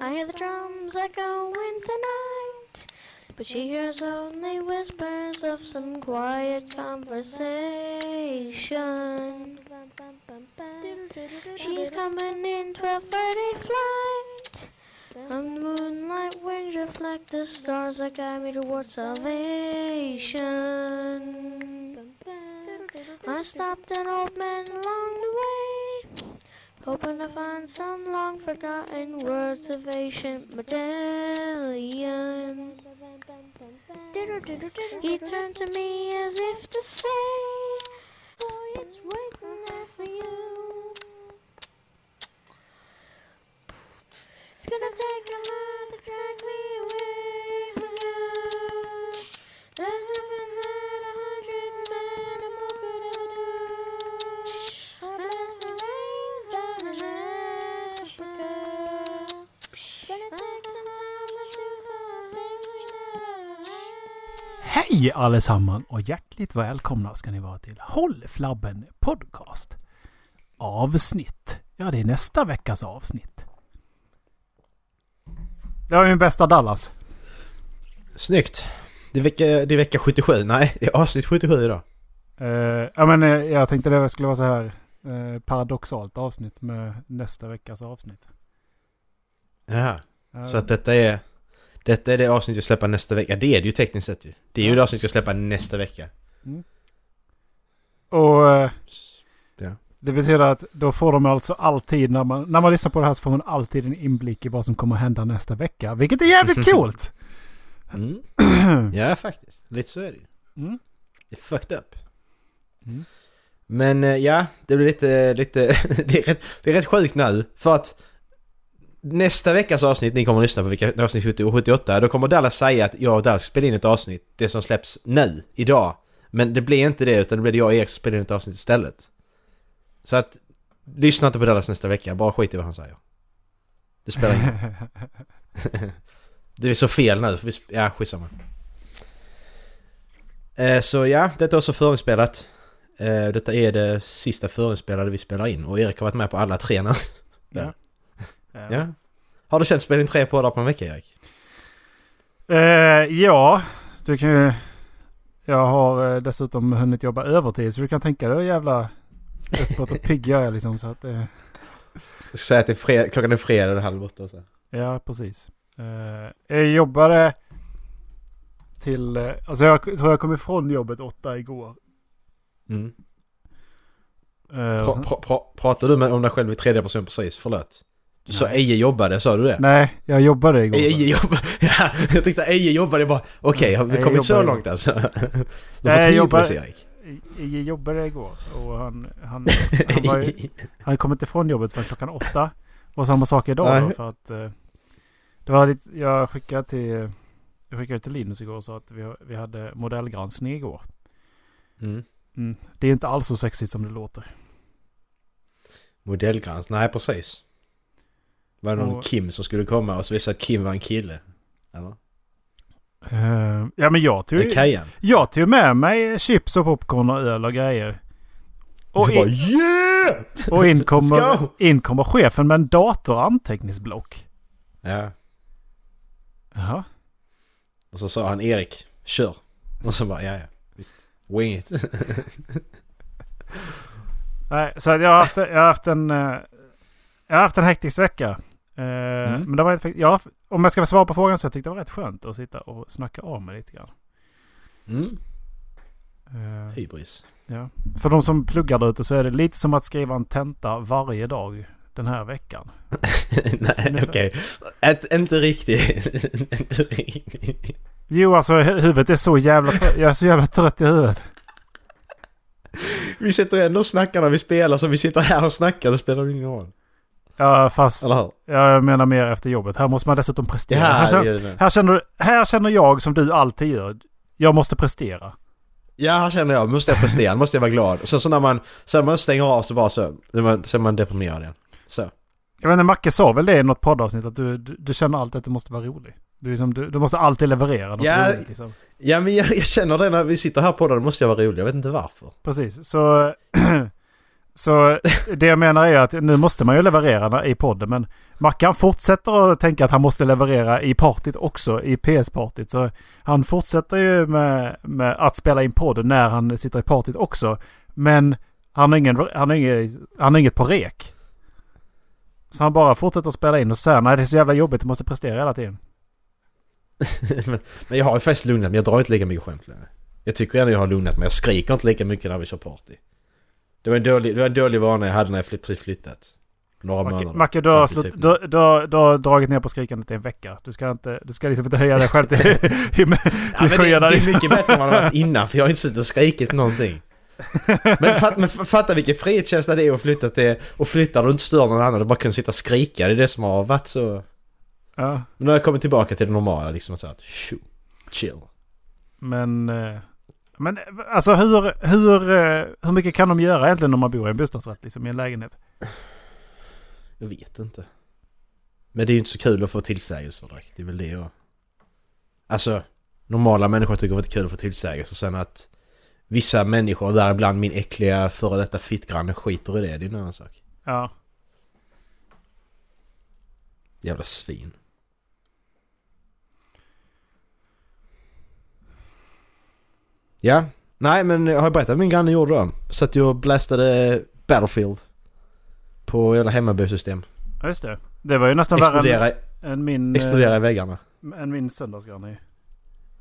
I hear the drums echo in the night, but she hears only whispers of some quiet conversation. She's coming in 12:30 flight. And the moonlight winds reflect the stars that guide me towards salvation. I stopped an old man along the way, hoping to find some long forgotten words of ancient medallion. He turned to me as if to say, waiting there for you. It's gonna take a lot to drag me away from you. There's Hej allesammans och hjärtligt välkomna ska ni vara till Håll Flabben Podcast. Avsnitt. Ja, det är nästa veckas avsnitt. Jag är min bästa Dallas. Snyggt. Det är, vecka, det är vecka 77. Nej, det är avsnitt 77 idag. Uh, ja, men eh, jag tänkte det skulle vara så här eh, paradoxalt avsnitt med nästa veckas avsnitt. Jaha. Uh, Så att detta är... Detta är det avsnitt jag släpper nästa vecka. Det är det ju tekniskt sett ju. Det är ju det avsnitt jag släpper nästa vecka. Och eh, Ja. det betyder att då får de alltså alltid, när man, när man lyssnar på det här så får man alltid en inblick i vad som kommer hända nästa vecka. Vilket är jävligt coolt! Mm. Ja, faktiskt. Lite så är det ju. Mm. Det är fucked up. Mm. Men eh, ja, det blir lite... lite det, är rätt, det är rätt sjukt nu. För att nästa veckas avsnitt, ni kommer att lyssna på vilka avsnitt 70 och 78, då kommer Dallas säga att jag och Dallas spelar in ett avsnitt, det som släpps nu, idag. Men det blir inte det, utan det blir jag och Erik som spelar in ett avsnitt istället. Så att, lyssna inte på Dallas nästa vecka, bara skit i vad han säger. Det spelar ingen Det är så fel nu, för vi... Ja, skitsamma. Eh, så ja, detta är också förinspelat. Eh, detta är det sista förinspelade vi spelar in och Erik har varit med på alla tre nu. ja. Ja. Har du känt spela in tre poddar på en vecka Erik? Eh, ja, du kan ju... Jag har eh, dessutom hunnit jobba övertid så du kan tänka dig hur jävla uppåt och pigg jag är liksom. Så att, eh, Jag ska säga att det är fred- klockan är fredag och det halv åtta så. ja, precis. Eh, jag jobbade till... Eh, alltså jag tror jag kom ifrån jobbet åtta igår. Mm. Och Pra, pra, pra, pratar du med, om dig själv i tredje person precis? Förlåt. Du sa. Eje jobbade, sa du det? nej, jag jobbade igår. Eje jobbade, ja, jag tyckte Eje jobbade bara, okej har vi Eje kommit så långt alltså? Du har Nej, fått hybris Erik. Jag jobbade igår och han, han, han, var ju, han kom inte ifrån jobbet förrän klockan åtta. Och samma sak idag då, för att eh, det var lite, jag skickade till, jag skickade till Linus igår och sa att vi, vi hade modellgranskning igår. Mm. Mm. Det är inte alls så sexigt som det låter. Modellgrans, nej precis. Var det någon Och- Kim som skulle komma och så visade att Kim var en kille? Eller? Eh, ja men jag tog, Kajan. jag tog med mig chips och popcorn och öl och grejer. Och Du bara in, yeah! och in, kommer, in kommer chefen med en dator och anteckningsblock. Ja. Jaha. Och så sa han Erik, kör. Och så bara, ja ja, visst. Wing it. Nej, så jag har haft, jag har haft en... eh, Jag har haft en hektisk vecka. Eh, Mm. Men det var, ja, om jag ska svara på frågan så jag tyckte det var rätt skönt att sitta och snacka av mig lite grann. Mm. Eh, Hybris. ja. För de som pluggar där ute så är det lite som att skriva en tenta varje dag den här veckan. Nej, okej. Ett- Inte riktigt. Inte riktigt. Jo, alltså hu- huvudet är så jävla trött. Jag är så jävla trött i huvudet. Vi sitter ändå och snackar när vi spelar så vi sitter här och snackar, det spelar ingen roll. Ja, fast hur? jag menar mer efter jobbet. Här måste man dessutom prestera. här, Ja, känner, det är det. här, känner, här känner jag som du alltid gör. Jag måste prestera. Ja, här känner jag. Måste jag prestera? Måste jag vara glad? Sen så när man, sen man stänger av så bara så, man, är man deprimerad igen. Så. Jag vet inte, Macke sa väl det i något poddavsnitt att du, du, du känner alltid att du måste vara rolig. Du, liksom, du, du måste alltid leverera något Ja. roligt liksom. Ja, men jag, jag känner det när vi sitter här på det, då måste jag vara rolig. Jag vet inte varför. Precis, så... så det jag menar är att nu måste man ju leverera i podden men Mackan fortsätter att tänka att han måste leverera i partyt också, i PS-partyt. Så han fortsätter ju med, med att spela in podden när han sitter i partyt också. Men han har, ingen, han, har inget, han har inget på rek. Så han bara fortsätter att spela in och säger nej det är så jävla jobbigt, du måste prestera hela tiden. men, men jag har ju faktiskt lugnat mig. Jag drar inte lika mycket skämt längre. Jag tycker ändå jag har lugnat mig. Jag skriker inte lika mycket när vi kör party. Det var en dålig, det var en dålig vana jag hade när jag flytt, precis flyttat. Några Macke, månader. Macke du, till typ du, du, du har dragit ner på skrikandet i en vecka. Du ska inte, du ska liksom inte höja dig själv till... Ja, du men ska det, det göra är liksom- mycket bättre än vad det varit innan för jag har inte suttit och skrikit någonting. Men, fatt, men fatta vilken frihetskänsla det är att flytta till... Och flytta och inte stör någon annan och bara kunna sitta och skrika. Det är det som har varit så... Ja. Men nu har jag kommit tillbaka till det normala liksom. Så att, tjo, chill. Men, eh, men eh, alltså hur, hur, eh, hur mycket kan de göra egentligen om man bor i en bostadsrätt, liksom i en lägenhet? Jag vet inte. Men det är ju inte så kul att få tillsägelser direkt. Det är väl det jag... Alltså, normala människor tycker det är kul att få tillsägelser. Sen att vissa människor, däribland min äckliga före detta fittgranne, skiter i det. Det är en annan sak. Ja. Jävla svin. Ja. Nej men jag har berättat min granne gjorde då. Satt ju och blastade Battlefield. På jävla hemmabysystem. Ja, just det. Det var ju nästan värre Explodera, än, än min, explodera i väggarna. eh, än min söndagsgranne.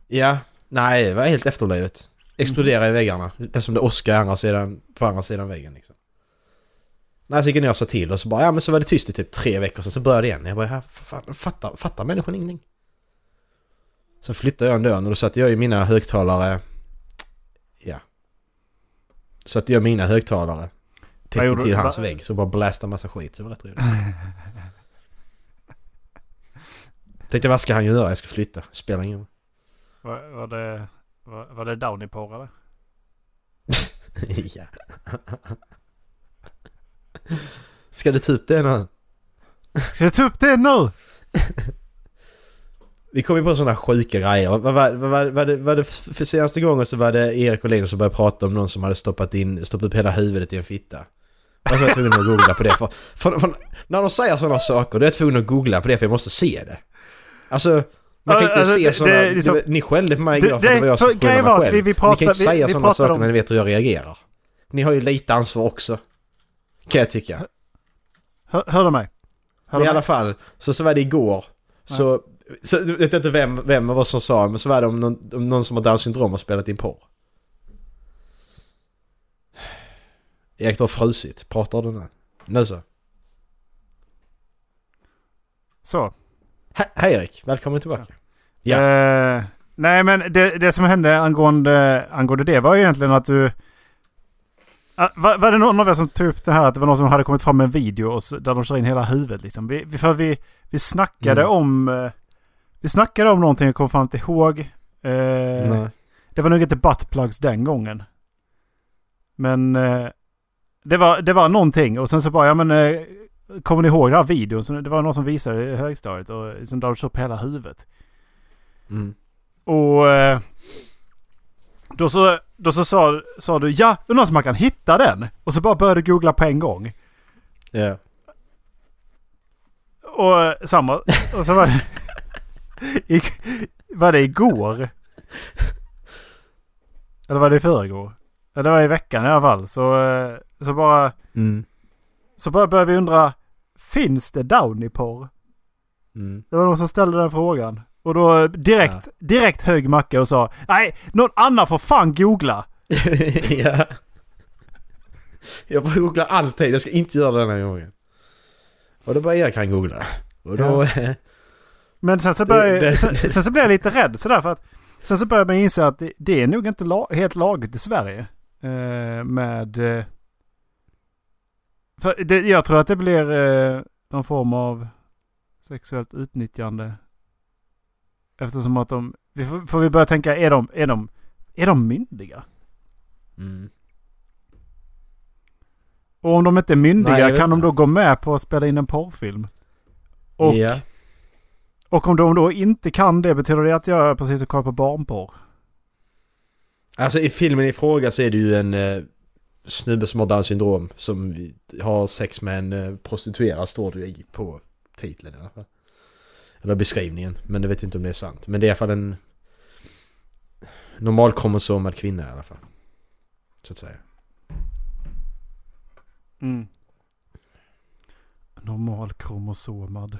Ja. Nej, det var helt efterblivet. Explodera i väggarna. Det som det åskar andra sidan, på andra sidan väggen liksom. Nej, så gick jag ner och sa till och så bara, ja men så var det tyst i typ tre veckor sen så började det igen. Jag bara, fa- fattar, fattar människan ingenting? Sen flyttade jag ändå och då satte jag i mina högtalare... Så satte jag mina högtalare täckte till hans Va- vägg så bara blästade massa skit. Så det var rätt roligt. Tänkte vad ska han göra? Jag ska flytta. Spelar ingen roll. Var, var det, var, var det Downey-porr eller? ja. Ska du ta upp det nu? Ska du ta upp det nu? Vi kom ju på sådana sjuka grejer. Vad- vad- vad- vad det- vad det för senaste gången så var det Erik och Linus som började prata om någon som hade stoppat in, stoppat upp hela huvudet i en fitta. Och så var jag tvungen att googla på det. För, för, för, när de säger sådana saker då är jag tvungen att googla på det för jag måste se det. Alltså... Man kan inte alltså, se sådana... liksom- ni skällde på mig igår för det var jag som skyllde mig var själv. vi- vi ni kan inte säga sådana saker om- när ni vet hur jag reagerar. Ni har ju lite ansvar också. Kan jag tycka. Hör, hör du mig? Hör i alla fall, så, så var det igår. Så, så jag vet inte vem, vem det var som sa men så var det om någon, om någon som har Downs syndrom och spelat in porr. Erik, du har frusit. Pratar du nu? Nu så. Så. He- Hej Erik, välkommen tillbaka. Ja. Eh, nej men det, det som hände angående, angående det var ju egentligen att du... Ah, var, var det någon av er som tog upp det här att det var någon som hade kommit fram med en video och så, där de kör in hela huvudet liksom? Vi, vi, för vi, vi snackade Mm. om... vi snackade om någonting jag kom fram till ihåg. Eh, Nej. det var nog inte buttplugs den gången. Men eh, det, var, det var någonting och sen så bara, ja men... Eh, kommer ni ihåg den här videon? som- Det var någon som visade i högstadiet och liksom där de kör upp hela huvudet. Mm. Och eh, då så, då så sa, sa du ja, undrar om man kan hitta den. Och så bara började du googla på en gång. Ja. Och eh, samma, och så var det... I, var det igår? Eller var det i förrgår? Ja, det var i veckan i alla fall. Så, eh, så bara... Mm. Så bara började vi undra. Finns det Downy-porr? Mm. Det var någon som ställde den frågan. Och då direkt, direkt högg Macke och sa Nej, någon annan får fan googla. ja. Jag får googla alltid, jag ska inte göra det den här gången. Och då bara Erik kan googla. Och då... Men sen så, började, Det- det- sen, sen så blev jag lite rädd sådär för att sen så började man inse att det, det är nog inte la, helt lagligt i Sverige. Eh, med... Eh, för det, jag tror att det blir eh, någon form av sexuellt utnyttjande. Eftersom att de... Vi får, får vi börja tänka, är de, är de, är de myndiga? Mm. Och om de inte är myndiga Nej, kan de då gå med på att spela in en porrfilm? Och, Ja. Och om de då inte kan det betyder det att jag precis har kollat på barnporr? Alltså i filmen i fråga så är det ju en eh, snubbe som har Downs syndrom som har sex med en eh, prostituerad står det ju på titeln i alla fall. Eller beskrivningen, men det vet inte om det är sant. Men det är i alla fall en normalkromosomad kvinna i alla fall. Så att säga. Mm. Normal kromosomad.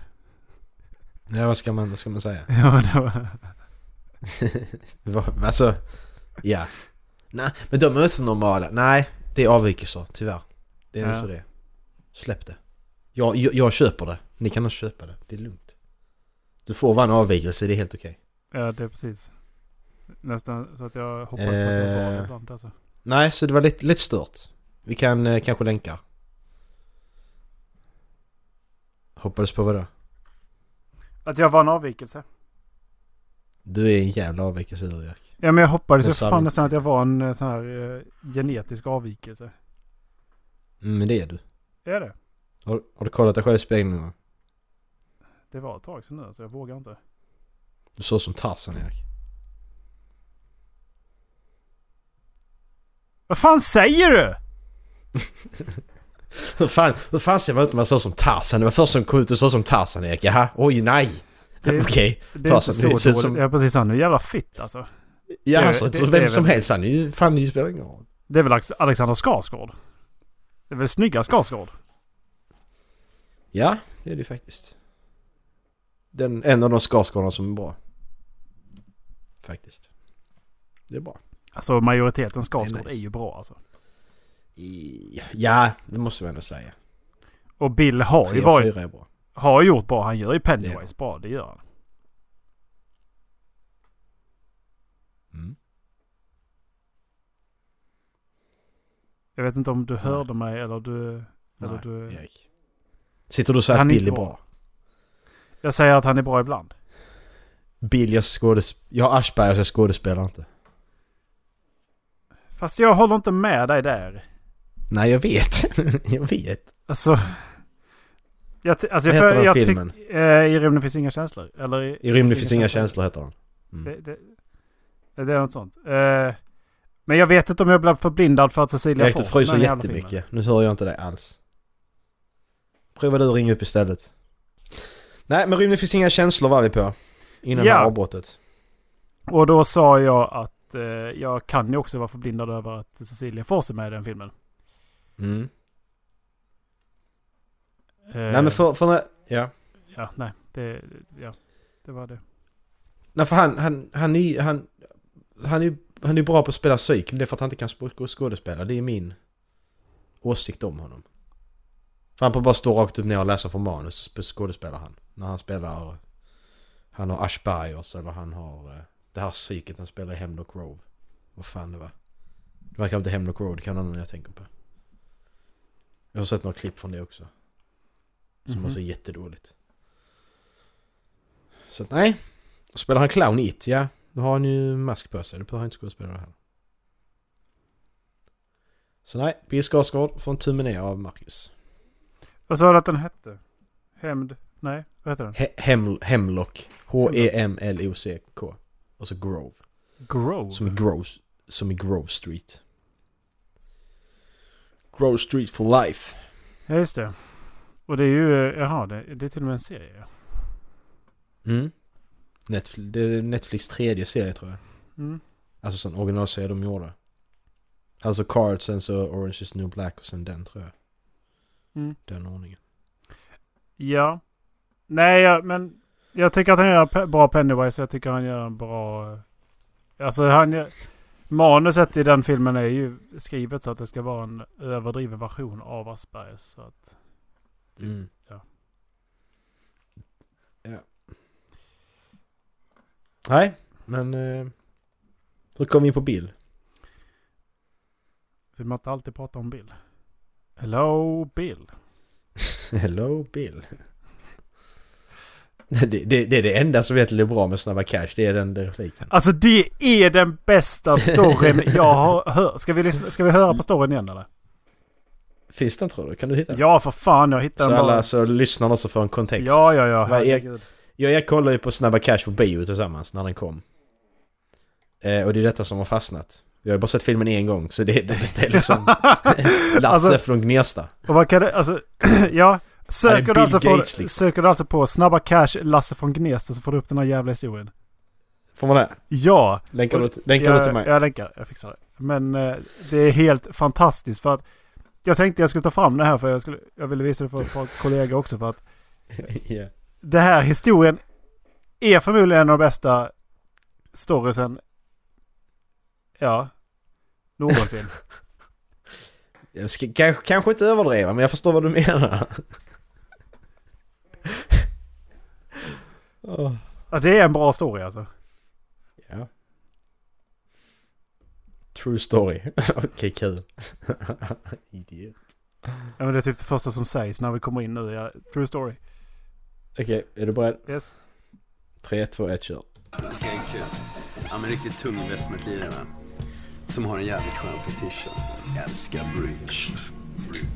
Ja, vad ska man, vad ska man säga? Ja, men det var... Alltså, ja. Nej, men de är inte normala. Nej, det är avvikelser, tyvärr. Det är Ja. så det. Släpp det. Jag, jag, jag köper det. Ni kan också köpa det. Det är lugnt. Du får vara en avvikelse, det är helt okej. Ja, det är precis. Nästan så att jag hoppas på att jag var det Eh. ibland alltså. Nej, så det var lite, lite stört. Vi kan eh, kanske länka. Hoppades på vad då? Att jag var en avvikelse. Du är en jävla avvikelse du Erik. Ja, men jag hoppades ju fan nästan att jag var en eh, sån här eh, genetisk avvikelse. Mm, men det är du. Är det? Har, har du kollat dig själv i spegeln någon gång? Det var ett tag sedan nu så jag vågar inte. Du såg som Tarzan Erik. Vad fan säger du? Hur fan, hur fan ser man ut när man såg som Tarzan? Det var först som kom ut och såg som Tarzan Erik. Jaha, oj nej! Okej. Det är inte Tarzan, så det ser dåligt. som- Ja precis, han är jävla fitt alltså. Ja, han ser ut det- som vem som väl- helst. Han är ju... Fan, det spelar ingen roll. Det är väl Alex- Alexander Skarsgård? Det är väl snygga Skarsgård? Ja, det är det faktiskt. Den, en av de Skarsgårdarna som är bra. Faktiskt. Det är bra. Alltså majoriteten Skarsgård nice. är ju bra alltså. Ja, det måste man ändå säga. Och Bill har ju varit, är bra. har gjort bra. Han gör ju Det Pennywise bra, det gör han. Mm. Jag vet inte om du hörde mig eller du... Eller Nej, du Erik. Sitter du och säger att Bill är bra? bra. jag säger att han är bra ibland. Bill, jag skådes... Jag har Aschberger så jag skådespelar inte. Fast jag håller inte med dig där. Nej, jag vet. jag vet. Alltså... Jag, alltså Vad jag, heter jag den filmen? eh, I rymden finns inga känslor. Eller I rymden finns inga känslor heter den. Mm. Det, det, det är något sånt. Eh, men jag vet inte om jag blev förblindad för att Cecilia Fors fryser alla filmer. jättemycket. Nu hör jag inte dig alls. Prova du att ringa upp istället. Nej, men rymden finns inga känslor var vi på. Innan Ja. avbrottet. Och då sa jag att eh, jag kan ju också vara förblindad över att Cecilia Fors är med i den filmen. Mm. Eh, Nej men för, för när, ja. Ja, nej. Det, ja, det var det. Nej för han, han, han är han, han är han är bra på att spela psyk, men det är för att han inte kan sp- skådespela. Det är min åsikt om honom. För han bara stå rakt upp ner och läsa från manus så sp- skådespelar han. När han spelar... Han har Aspergers eller han har eh, det här psyket han spelar i Hemlock Grove. Vad fan det var. Det verkar inte Hemlock Grove, det kan någon jag tänker på. Jag har sett några klipp från det också. Som Mhm. också är jättedåligt. Så att nej. Spelar han clown i It, ja. Då har han ju mask på sig. Då behöver han inte skådespela det här. Så nej, Bill Skarsgård får en tumme ner av Marcus. Vad sa du att den hette? Hämnd? Nej, vad heter den? He- Hem, Hemlock. H-E-M-L-O-C-K. Och så Grove. Grove? Som i Grove, som i Grove Street. Grove Street for life. Ja, just det. Och det är ju, jaha, det, det är till och med en serie. Mm. Netflix, det är Netflix tredje serie tror jag. Mm. Alltså sån originalserie de gjorde. Alltså Cards, sen så Orange is new black och sen den tror jag. Mm. Den ordningen. Ja. Nej, ja, men jag tycker att han gör bra Pennywise. Jag tycker han gör en bra... eh, Alltså han gör, Manuset i den filmen är ju skrivet så att det ska vara en överdriven version av Aspergers. Så att, Mm. Ja. Ja. Nej, men... Eh, hur kom vi in på Bill? man inte alltid prata om Bill? Hello Bill. Hello Bill. Det, det, det är det enda som egentligen är bra med Snabba Cash. Det är den repliken. Alltså det är den bästa storyn jag har hört. Ska vi, ska vi höra på storyn igen eller? Finns den tror du? Kan du hitta den? Ja för fan, jag hittade den bara. alla så lyssnarna också får en kontext. Ja, ja, ja. Vad. Jag och Erik kollade ju på Snabba Cash på bio tillsammans när den kom. Eh, och det är detta som har fastnat. Jag har bara sett filmen en gång så det, det, det är liksom Lasse Alltså- från Gnesta. Och vad kan det, alltså, ja. Söker, du alltså på, Gates, liksom. söker du alltså på Snabba Cash Lasse från Gnesta så får du upp den här jävla historien. Får man det? Ja! Länkar du, länkar du till jag, mig? jag länkar, jag fixar det. Men eh, det är helt fantastiskt för att jag tänkte jag skulle ta fram det här för jag, skulle, jag ville visa det för ett par kollegor också för att Ja. det här historien är förmodligen en av de bästa storiesen, ja, någonsin. Jag ska kanske, kanske inte överdriva men jag förstår vad du menar. Ja, det är en bra story alltså. ja. True story. Okej, kul. Idiot. Ja, men det är typ det första som sägs när vi kommer in nu. Ja, true story. Okej, är du beredd? Yes. 3, 2, 1, kör. Okej, kul. Ja, men riktigt tung investmentlirare? Som har en jävligt skön fetisch. Älskar bridge.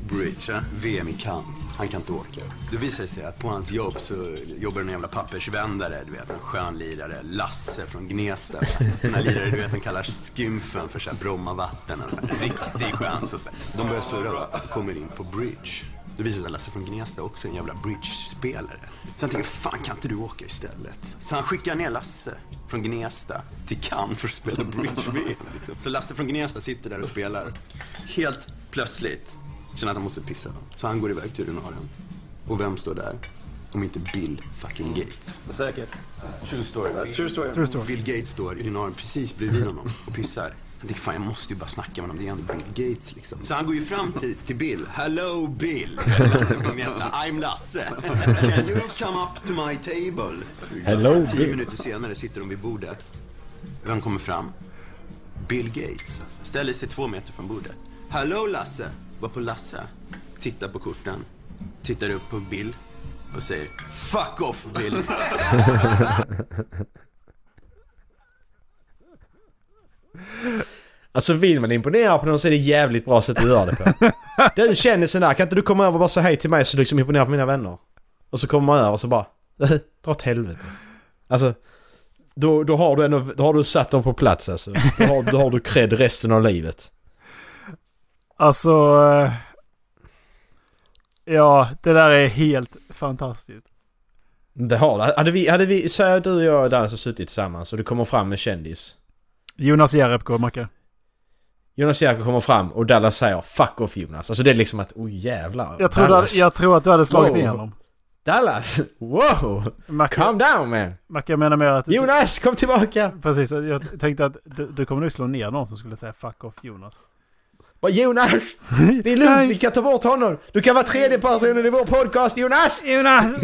Bridge, ja. VM i Cannes. Han kan inte åka. Det visar sig att på hans jobb så jobbar en jävla pappersvändare, du vet, en skön lirare. Lasse från Gnesta. Såna lirare du vet som kallar skymfen för så här Brommavatten. En sån här riktig chans. Och så. De börjar surra då och kommer in på bridge. Det visar sig att Lasse från Gnesta också är en jävla bridge-spelare. Så han tänker, fan kan inte du åka istället? Så han skickar ner Lasse från Gnesta till Cannes för att spela bridge-VM. Liksom. Så Lasse från Gnesta sitter där och spelar. Helt plötsligt känner att han måste pissa. Så han går iväg till urinaren. Och vem står där? Om inte Bill fucking Gates. Säkert. True story. True story. True story. Bill Gates står i urinaren precis bredvid honom och pissar. Han tänker, fan jag måste ju bara snacka med honom, det är ändå Bill Gates liksom. Så han går ju fram till, till Bill. Hello Bill! Lasse. I'm Lasse. Can you come up to my table? Hello, Tio Bill. minuter senare sitter de vid bordet. Vem kommer fram? Bill Gates. Ställer sig två meter från bordet. Hello Lasse! Var på Lasse. Tittar på korten. Tittar upp på Bill. Och säger Fuck off Bill! Alltså vill man imponera på någon så är det jävligt bra sätt att göra det på. Du kändisen där, kan inte du komma över och bara säga hej till mig så du liksom imponerar på mina vänner? Och så kommer man över och så bara... Dra åt helvete. Alltså... Då, då, har du ändå, då har du satt dem på plats alltså. Då har, då har du cred resten av livet. Alltså... eh, Ja, det där är helt fantastiskt. Det har du. Hade vi, hade vi, säg du och jag och Dallas har suttit tillsammans och det kommer fram en kändis. Jonas Jerebko, Macke. Jonas Jerker kommer fram och Dallas säger 'Fuck off Jonas' Alltså det är liksom att oh jävlar. Jag tror, Dallas. jag tror att du hade slagit Wow. igenom. Dallas! Wow! Macke, Calm down man! Macke jag menar mer att... Jonas, kom tillbaka! Precis, jag tänkte att du, du kommer nog slå ner någon som skulle säga 'fuck off Jonas'. Bara, Jonas! Det är lugnt, vi kan ta bort honom! Du kan vara tredje personen i vår podcast, Jonas! Jonas!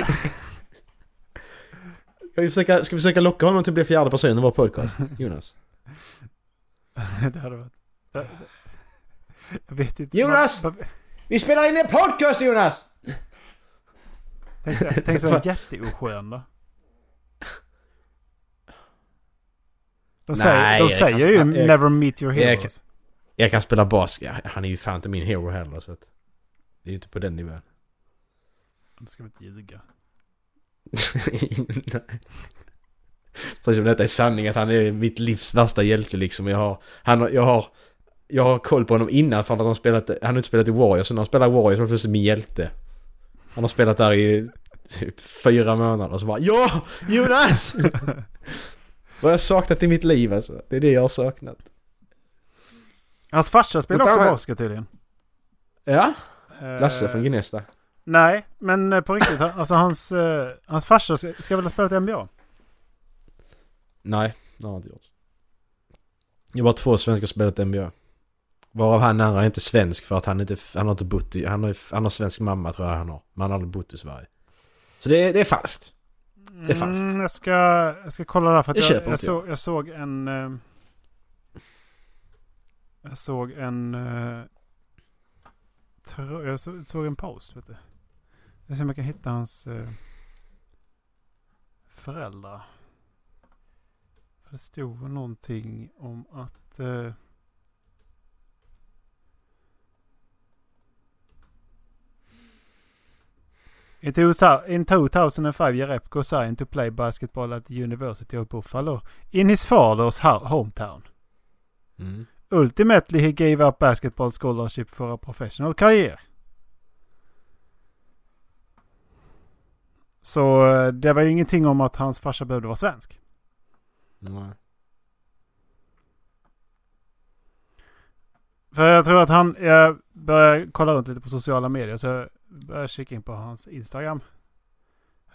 Ska vi försöka, ska vi försöka locka honom till att bli fjärde person i vår podcast? Jonas. det hade varit... Jag vet inte. Jonas! Man- Vi spelar in en podcast Jonas! Tänk så, tänk så en jätteoskön då. De säger, Nej, de säger ju 'never meet your heroes'. Jag kan spela bas, ja, han är ju fan inte min hero heller så att... Det är ju inte på den nivån. Nu ska vi inte ljuga. Så som detta är sanning att han är mitt livs värsta hjälte liksom. Jag har, han, jag har, jag har koll på honom innan för att han spelat, han har inte spelat i Warriors. Så när han spelar i Warriors så är han plötsligt min hjälte. Han har spelat där i typ fyra månader och så bara Ja! Jonas! Vad jag saknat i mitt liv alltså. Det är det jag har saknat. Hans farsa spelar också men- basket tydligen. Ja? Eh, Lasse från Gnesta. Nej, men eh, på riktigt. Alltså hans, eh, hans farsa ska, ska väl ha spelat i NBA? Nej, det har han inte gjort. Jag har bara två svenskar som spelat NBA. Varav han andra är inte svensk för att han inte, han har inte bott i, han har, han har svensk mamma tror jag han har. Men han har aldrig bott i Sverige. Så det, är- det är falskt. Det är falskt. Mm, jag, ska, jag ska kolla där för att Det jag, jag, inte såg, jag såg en... Jag såg en... eh, tro- Jag så, såg en post, vet du. Jag ser om jag kan hitta hans... eh, föräldrar. Det stod någonting om att... Eh, In, 2005 Jerebko signed to play basketball at the University of Buffalo in his father's hometown. Mm. Ultimately he gave up basketball scholarship for a professional career. Så eh, det var ju ingenting om att hans farsa behövde vara svensk. Nej. För jag tror att han, jag började kolla runt lite på sociala medier så jag började kika in på hans Instagram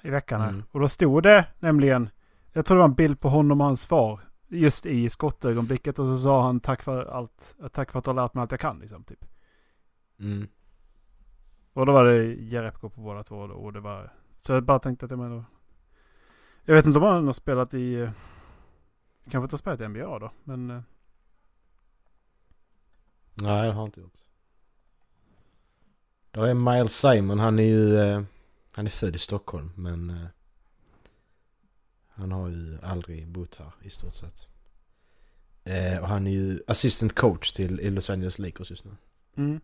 i veckan här. Mm. Och då stod det nämligen, jag tror det var en bild på honom och hans far just i skottögonblicket och så sa han tack för allt, tack för att du har lärt mig allt jag kan liksom typ. Mm. Och då var det Jerebko på båda två och det var, så jag bara tänkte att jag menar, jag vet inte om han har spelat i, eh, kanske inte har spelat i NBA då, men eh, Nej, det har jag inte gjort. Då är Miles Simon, han är ju... eh, Han är född i Stockholm men... Han har ju aldrig bott här i stort sett. Eh, Och han är ju assistant coach till Los Angeles Lakers just nu. mm.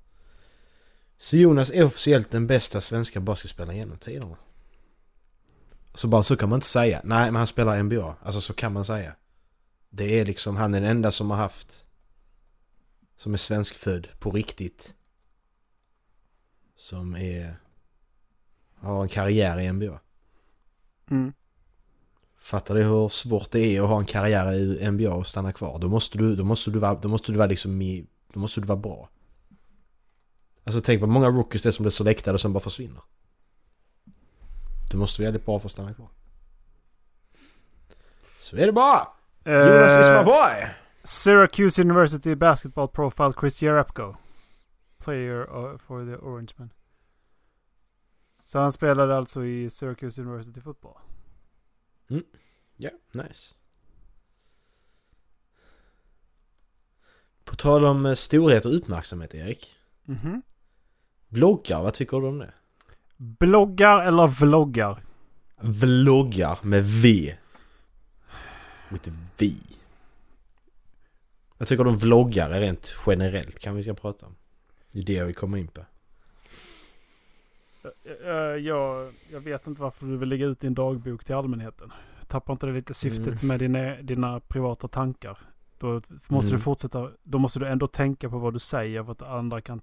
Så Jonas är officiellt den bästa svenska basketspelaren genom tiderna. Så bara så kan man inte säga. Nej, men han spelar NBA. Alltså så kan man säga. Det är liksom, han är den enda som har haft... Som är svenskfödd på riktigt. Som är... Har en karriär i NBA. Mm. Fattar du hur svårt det är att ha en karriär i NBA och stanna kvar? Då måste du, då måste du vara, då måste du vara liksom i, då måste du vara bra. Alltså tänk vad många rookies det är som blir selectade och sen bara försvinner. Du måste vara jävligt bra för att stanna kvar. Så är det bara! Jonas is my Eh, boy! Syracuse University basketball profile Chris Jerebko. Player uh, for the Orange Men. Så han spelade alltså i Syracuse University football. Ja, nice. På tal om eh, storhet och uppmärksamhet Erik. Mhm. Vloggar, vad tycker du om det? Bloggar eller vloggar? Vloggar med V. With V. Jag tycker de vloggar är rent generellt kan vi ska prata om. Det är det jag vill komma in på. Eh, eh, jag, jag vet inte varför du vill lägga ut din dagbok till allmänheten. Tappar inte det lite syftet med dina, dina privata tankar? Då måste Mm. du fortsätta. Då måste du ändå tänka på vad du säger för att andra kan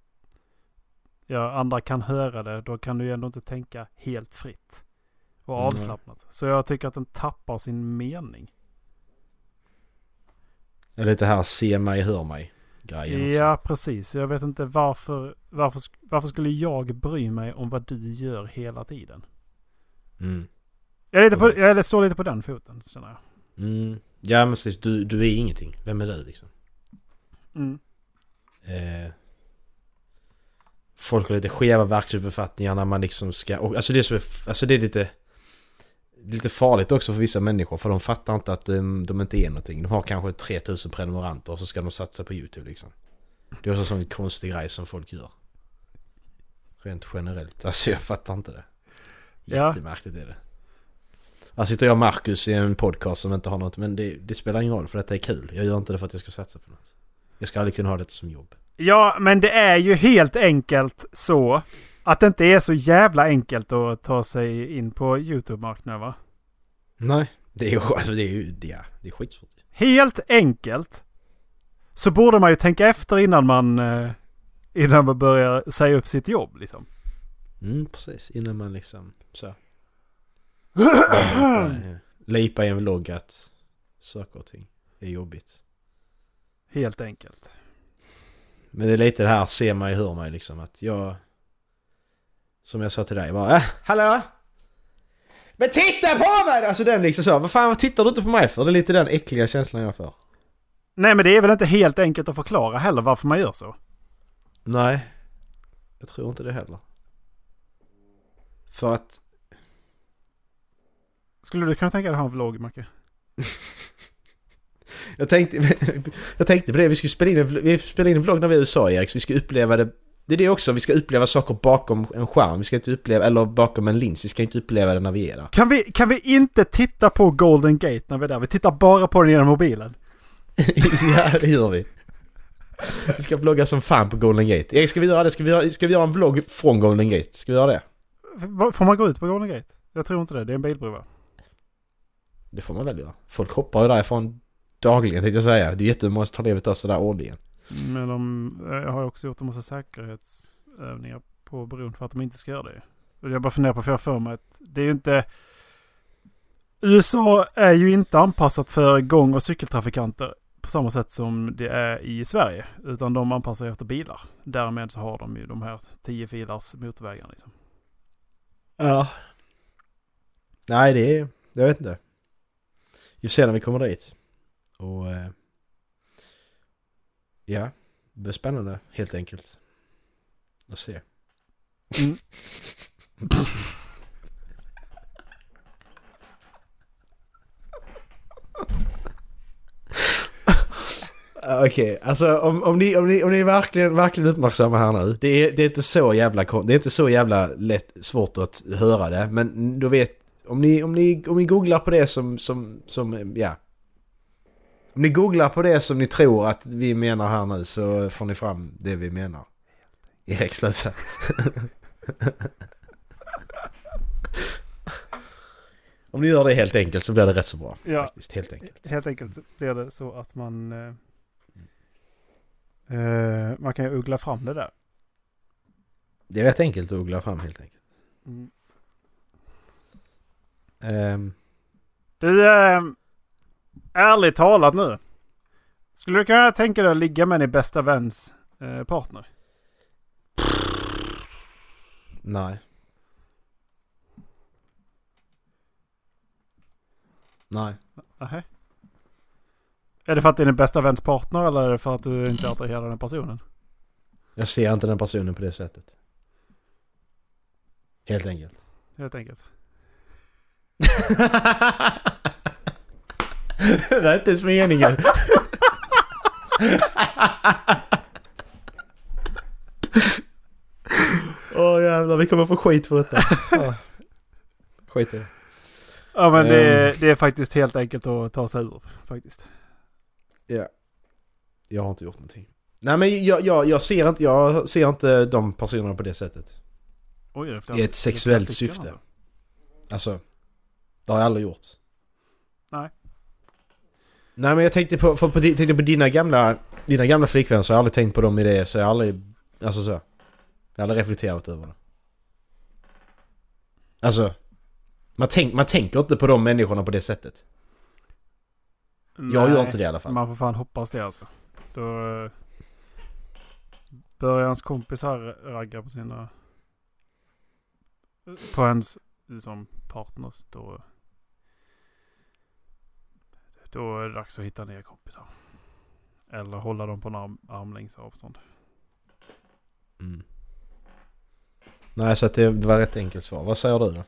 Ja, andra kan höra det. Då kan du ju ändå inte tänka helt fritt. Och avslappnat. Så jag tycker att den tappar sin mening. Det är lite här se mig, hör mig grejen också. Ja, precis. Jag vet inte varför, varför, varför skulle jag bry mig om vad du gör hela tiden? Mm. Jag, lite på, jag står lite på den foten, känner jag. Mm. Ja men precis, du, du är ingenting. Vem är du liksom? Mm. Eh, folk har lite skeva verksamhetsbefattningar när man liksom ska... Och, alltså, det som är, alltså det är lite... Lite farligt också för vissa människor för de fattar inte att de, de inte är någonting. De har kanske 3000 prenumeranter och så ska de satsa på YouTube liksom. Det är också en sån konstig grej som folk gör. Rent generellt. Alltså jag fattar inte det. Jättemärkligt är det. Här sitter jag och Marcus i en podcast som inte har något men det, det spelar ingen roll för detta är kul. Jag gör inte det för att jag ska satsa på något. Jag ska aldrig kunna ha detta som jobb. Ja, men det är ju helt enkelt så att det inte är så jävla enkelt att ta sig in på YouTube-marknaden va? Nej, det är ju alltså, det är ju det är, det är skitsvårt. Helt enkelt så borde man ju tänka efter innan man, eh, innan man börjar säga upp sitt jobb liksom. Mm, precis. Innan man liksom så. Eh, Lipa i en vlogg att saker och ting är jobbigt. Helt enkelt. Men det är lite det här, se mig, hör mig liksom att jag... Som jag sa till dig, bara äh, Hallå? Men titta på mig! Alltså den liksom så, vad fan vad tittar du inte på mig för? Det är lite den äckliga känslan jag får. Nej men det är väl inte helt enkelt att förklara heller varför man gör så. Nej. Jag tror inte det heller. För att... Skulle du kunna tänka dig att ha en vlogg Macke? Jag tänkte, jag tänkte på det, vi skulle spela in en, vi spelade in en vlogg när vi var i USA Erik, så vi skulle uppleva det Det är det också, vi ska uppleva saker bakom en skärm. Vi ska inte uppleva, eller bakom en lins. Vi ska inte uppleva det när vi är där. Kan vi, kan vi inte titta på Golden Gate när vi är där? Vi tittar bara på den genom mobilen. ja, det gör vi. Vi ska vlogga som fan på Golden Gate. Erik, ska vi göra det? Ska vi göra, ska vi göra en vlogg från Golden Gate? Ska vi göra det? Får man gå ut på Golden Gate? Jag tror inte det. Det är en bilbro va? Det får man väl göra. Folk hoppar ju därifrån dagligen tänkte jag säga. Det är jättemånga som tar livet av sig där årligen. Men de eh, jag har ju också gjort en massa säkerhetsövningar på bron för att de inte ska göra det. Och jag bara funderar på, för jag har för mig att det är ju inte... USA är ju inte anpassat för gång och cykeltrafikanter på samma sätt som det är i Sverige. Utan de anpassar sig efter bilar. Därmed så har de ju de här tio filars motorvägarna liksom. Ja. Nej, det är... Jag vet inte. Vi får se när vi kommer dit. Och... Eh, ja. Det blir spännande, helt enkelt. Att se. Mm. Okej, alltså om, om ni, om ni, om ni är verkligen, verkligen uppmärksamma här nu. Det är, det är inte så jävla Det är inte så jävla lätt, svårt att höra det. Men du vet, om ni, om ni, om ni googlar på det som, som, som, ja. Om ni googlar på det som ni tror att vi menar här nu så får ni fram det vi menar. Erik sluta. Om ni gör det helt enkelt så blir det rätt så bra. Ja. Faktiskt, helt enkelt. Helt enkelt blir det så att man... Eh, eh, man kan ju uggla fram det där. Det är rätt enkelt att googla fram helt enkelt. Mm. Ehm, Du, eh, ärligt talat nu. Skulle du kunna tänka dig att ligga med din bästa väns eh, partner? nej. Nej. Nähä. Är det för att det är din bästa väns partner eller är det för att du inte är attraherad av den personen? Jag ser inte den personen på det sättet. Helt enkelt. Helt enkelt. det är inte ens meningen. Åh jävlar, vi kommer få skit på detta. Ja. Skit i det. Ja men det, Ehm. är- det är faktiskt helt enkelt att ta sig ur. Faktiskt. Ja. Jag har inte gjort någonting. Nej men jag, jag, jag, ser, inte, jag ser inte de personerna på det sättet. Oj, det I ett sexuellt det är flera syfte. stycken, Alltså, det har jag aldrig gjort. Nej. Nej men jag tänkte på, på, di- tänkte på dina gamla, dina gamla flickvänner så har jag aldrig tänkt på dem i det så jag har aldrig, alltså så. Jag har aldrig reflekterat över det. Alltså, man, tänk, man tänker inte på de människorna på det sättet. alltså. Jag gör Nej, inte det i alla fall. Man får fan hoppas det alltså. Då eh, börjar hans kompisar ragga på sina... På ens liksom, partners. Då, då är det dags att hitta nya kompisar. Eller hålla dem på en arm, armlängds avstånd. Mm. Nej så det, det var rätt enkelt svar. Vad säger du då?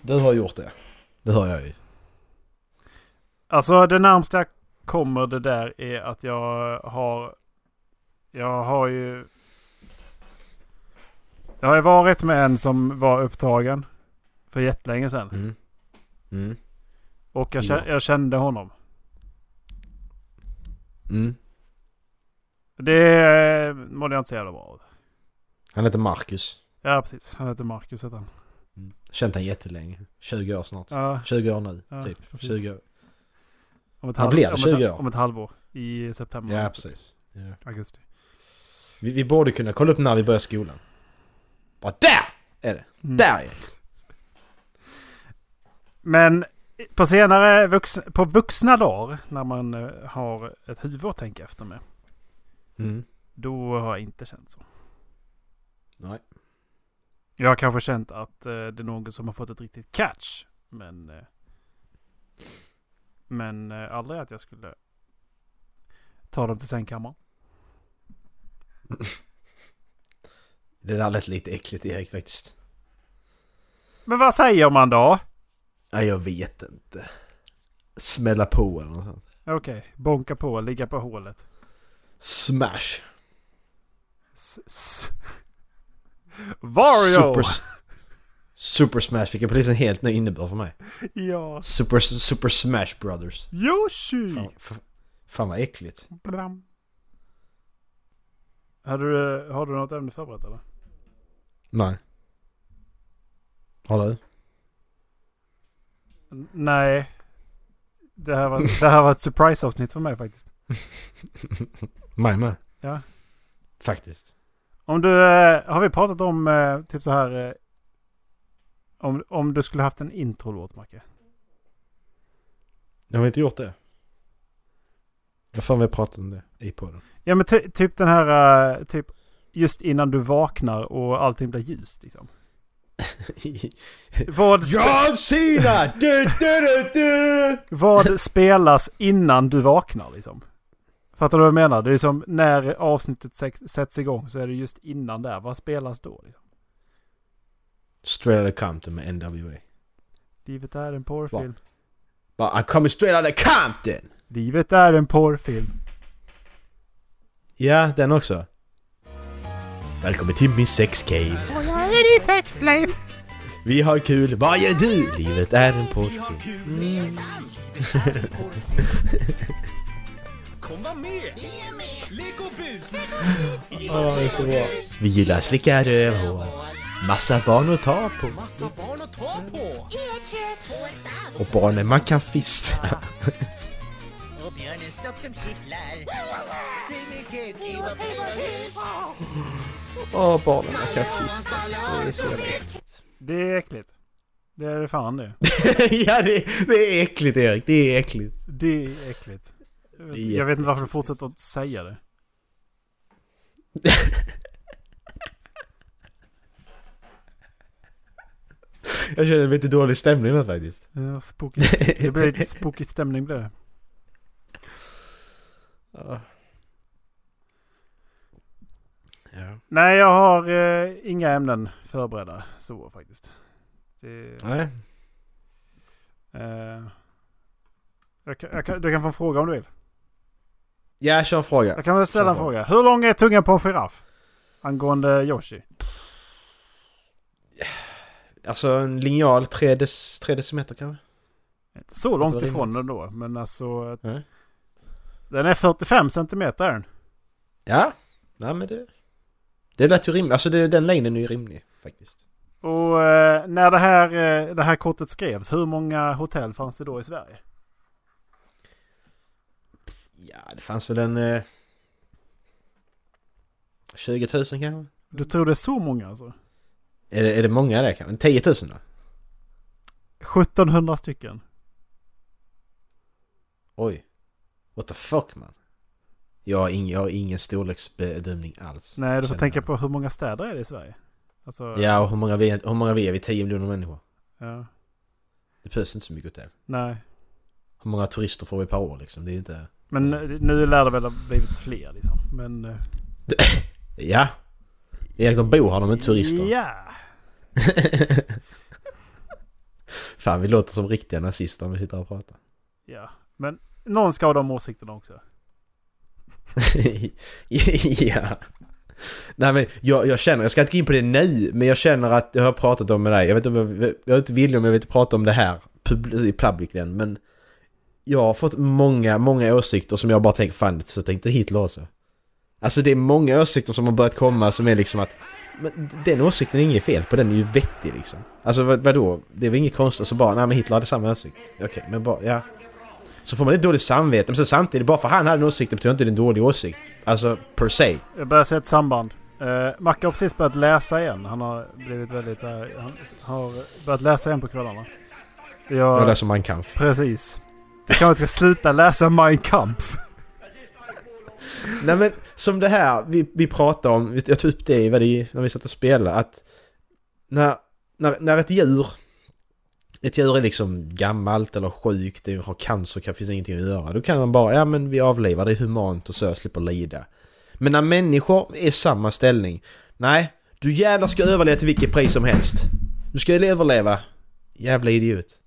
Du har gjort det. Det hör jag ju. Alltså det närmsta jag kommer det där är att jag har... Jag har ju... Jag har ju varit med en som var upptagen. För jättelänge sedan. Mm. Mm. Och jag, kä- Ja. jag kände honom. Mm. Det mådde jag inte så jävla bra av. Han heter Marcus. Ja precis. Han heter Marcus heter han. Mm. Känt han jättelänge. 20 år snart. Ja, 20 år nu, Ja, typ. precis. 20 år. om ett, halv, blir det? om, 20 ett, år? om ett halvår. I september. Ja, precis. Ja. Augusti. Vi, vi borde kunna kolla upp när vi börjar skolan. Bara där är det! Mm. Där är det! Men på senare vuxna, på vuxna dagar när man eh, har ett huvud att tänka efter med. Mm. Då har jag inte känt så. Nej. Jag har kanske känt att eh, det är någon som har fått ett riktigt catch. Men, eh, men eh, aldrig att jag skulle ta dem till sängkammaren. Det där lät lite äckligt Erik faktiskt. Men vad säger man då? Nej, jag vet inte. Smälla på eller något sånt. Okej, bonka på, ligga på hålet. Smash! S- s- Vario! Super, Super Smash fick jag precis en helt ny innebörd för mig. Ja. Super, Super Smash Brothers. Yoshi! Fan, fan vad äckligt. Blam. Har du, har du något ämne förberett eller? Nej. Har du? Nej. Det här var, det här var ett surprise-avsnitt för mig faktiskt. Mig med. Ja. Faktiskt. Om du, eh, har vi pratat om eh, typ så här... Eh, om, om du skulle haft en introlåt Macke? Jag har inte gjort det. Fan har vi pratat om det i podden? Ja men ty, typ den här, typ just innan du vaknar och allting blir ljust liksom. Vad, spe- John Cena! Du, du, du, du. vad spelas innan du vaknar liksom? Fattar du vad jag menar? Det är som när avsnittet sätts igång så är det just innan där. Vad spelas då? Liksom? Straight Outta Compton med NWA. Livet är en porrfilm. Bara, I'm coming straight out of Compton! Livet är en porrfilm. Ja, den också. Välkommen till min sexcave. Är din sexslave. Vi har kul. Vad gör du? Livet är en porrfilm. Kom var med! Lek och bus! Ja, det är så bra. Vi gillar slicka rövhår. Massa barn att ta på. Massa barn att ta på! Och barnen man kan fista. Och björnen stopp som kittlar. Se min kuk i vår hus. Åh, barnen kan fista. Så det är så jävla äckligt. Det är äckligt. Det är fan det. ja, det, det är äckligt Erik. Det är äckligt. Det är äckligt. Jag vet, jag vet inte varför du fortsätter att säga det. Jag känner lite dålig stämning nu faktiskt. Ja, spooky. Det blir lite spooky stämning blir det. Ja. Nej, jag har eh, inga ämnen förberedda så faktiskt. Det, Nej. eh, jag kan, jag kan, du kan få en fråga om du vill. Ja, kör en fråga. Jag kan väl ställa en fråga. Hur lång är tungan på en giraff? Angående Yoshi. Alltså en linjal, 3 dec- tre decimeter kanske? Inte så långt ifrån den då. Men alltså. Nej. Den är 45 centimeter. Ja. Nej men det... Det lät ju rimligt. Alltså det, den längden är ju rimlig faktiskt. Och eh, när det här, eh, det här kortet skrevs, hur många hotell fanns det då i Sverige? Ja, det fanns väl en... Eh, 20 000 kanske? Du tror det är så många alltså? Är det, är det många där kanske? 10 000 då? 1700 stycken. Oj. What the fuck man? Jag har, ing, jag har ingen storleksbedömning alls. Nej, du får tänka på hur många städer är det i Sverige? Alltså, Ja, och hur många, vi är, hur många vi är vi? 10 miljoner människor. ja. Det behövs inte så mycket hotell. Nej. Hur många turister får vi per år liksom? Det är inte... Men eh, nu lär det väl ha blivit fler liksom. Men... eh, Ja. Erik, de bor här, de är inte turister. Ja! Fan, vi låter som riktiga nazister när vi sitter och pratar. Ja. Men någon ska ha de åsikterna också. ja. Nej men jag, jag känner, jag ska inte gå in på det nu, men jag känner att jag har pratat om med dig. Jag vet inte om jag, jag är inte villig om jag vill prata om det här i publiken, men jag har fått många, många åsikter som jag bara tänker fan, så tänkte Hitler också. Alltså det är många åsikter som har börjat komma som är liksom att men den åsikten är inget fel på, den är ju vettig liksom. Alltså vad, vadå? Det är väl inget konstigt så bara, nej men Hitler hade samma åsikt. Okej, men bara, ja. Så får man ett dåligt samvete, men sen samtidigt, bara för han hade en åsikt det betyder inte det är en dålig åsikt. Alltså, per se. Jag börjar se ett samband. Uh, Macke har precis börjat läsa igen. Han har blivit väldigt här, Han har börjat läsa igen på kvällarna. Jag Jag, läser Mein Kampf. precis. Du kanske ska sluta läsa Mein Kampf. Nej men, som det här vi, vi pratade om, jag tog upp det i vad det, när vi satt och spelade, att när, när, när ett djur ett djur är liksom gammalt eller sjukt, det har cancer, det finns ingenting att göra. Då kan man bara, ja men vi avlivar det är humant och så, jag slipper lida. Men när människor är i samma ställning, nej, du jävlar ska överleva till vilket pris som helst. Du ska överleva. Jävla idiot.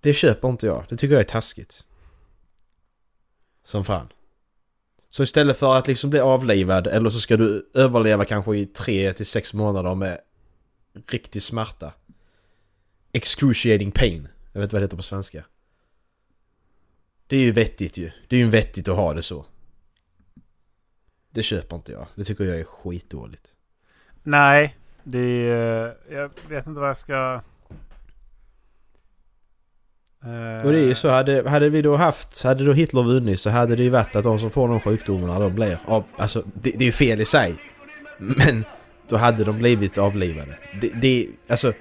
Det köper inte jag. Det tycker jag är taskigt. Som fan. Så istället för att liksom bli avlivad eller så ska du överleva kanske i 3 till 6 månader med riktig smärta. Excruciating pain. Jag vet inte vad det heter på svenska. Det är ju vettigt ju. Det är ju vettigt att ha det så. Det köper inte jag. Det tycker jag är skitdåligt. Nej, det är... Jag vet inte vad jag ska... Eh, Och det är ju så, hade, hade vi då haft, hade då Hitler vunnit så hade det ju varit att de som får de sjukdomarna då blir av, alltså det, det är ju fel i sig. Men då hade de blivit avlivade. Det, det alltså...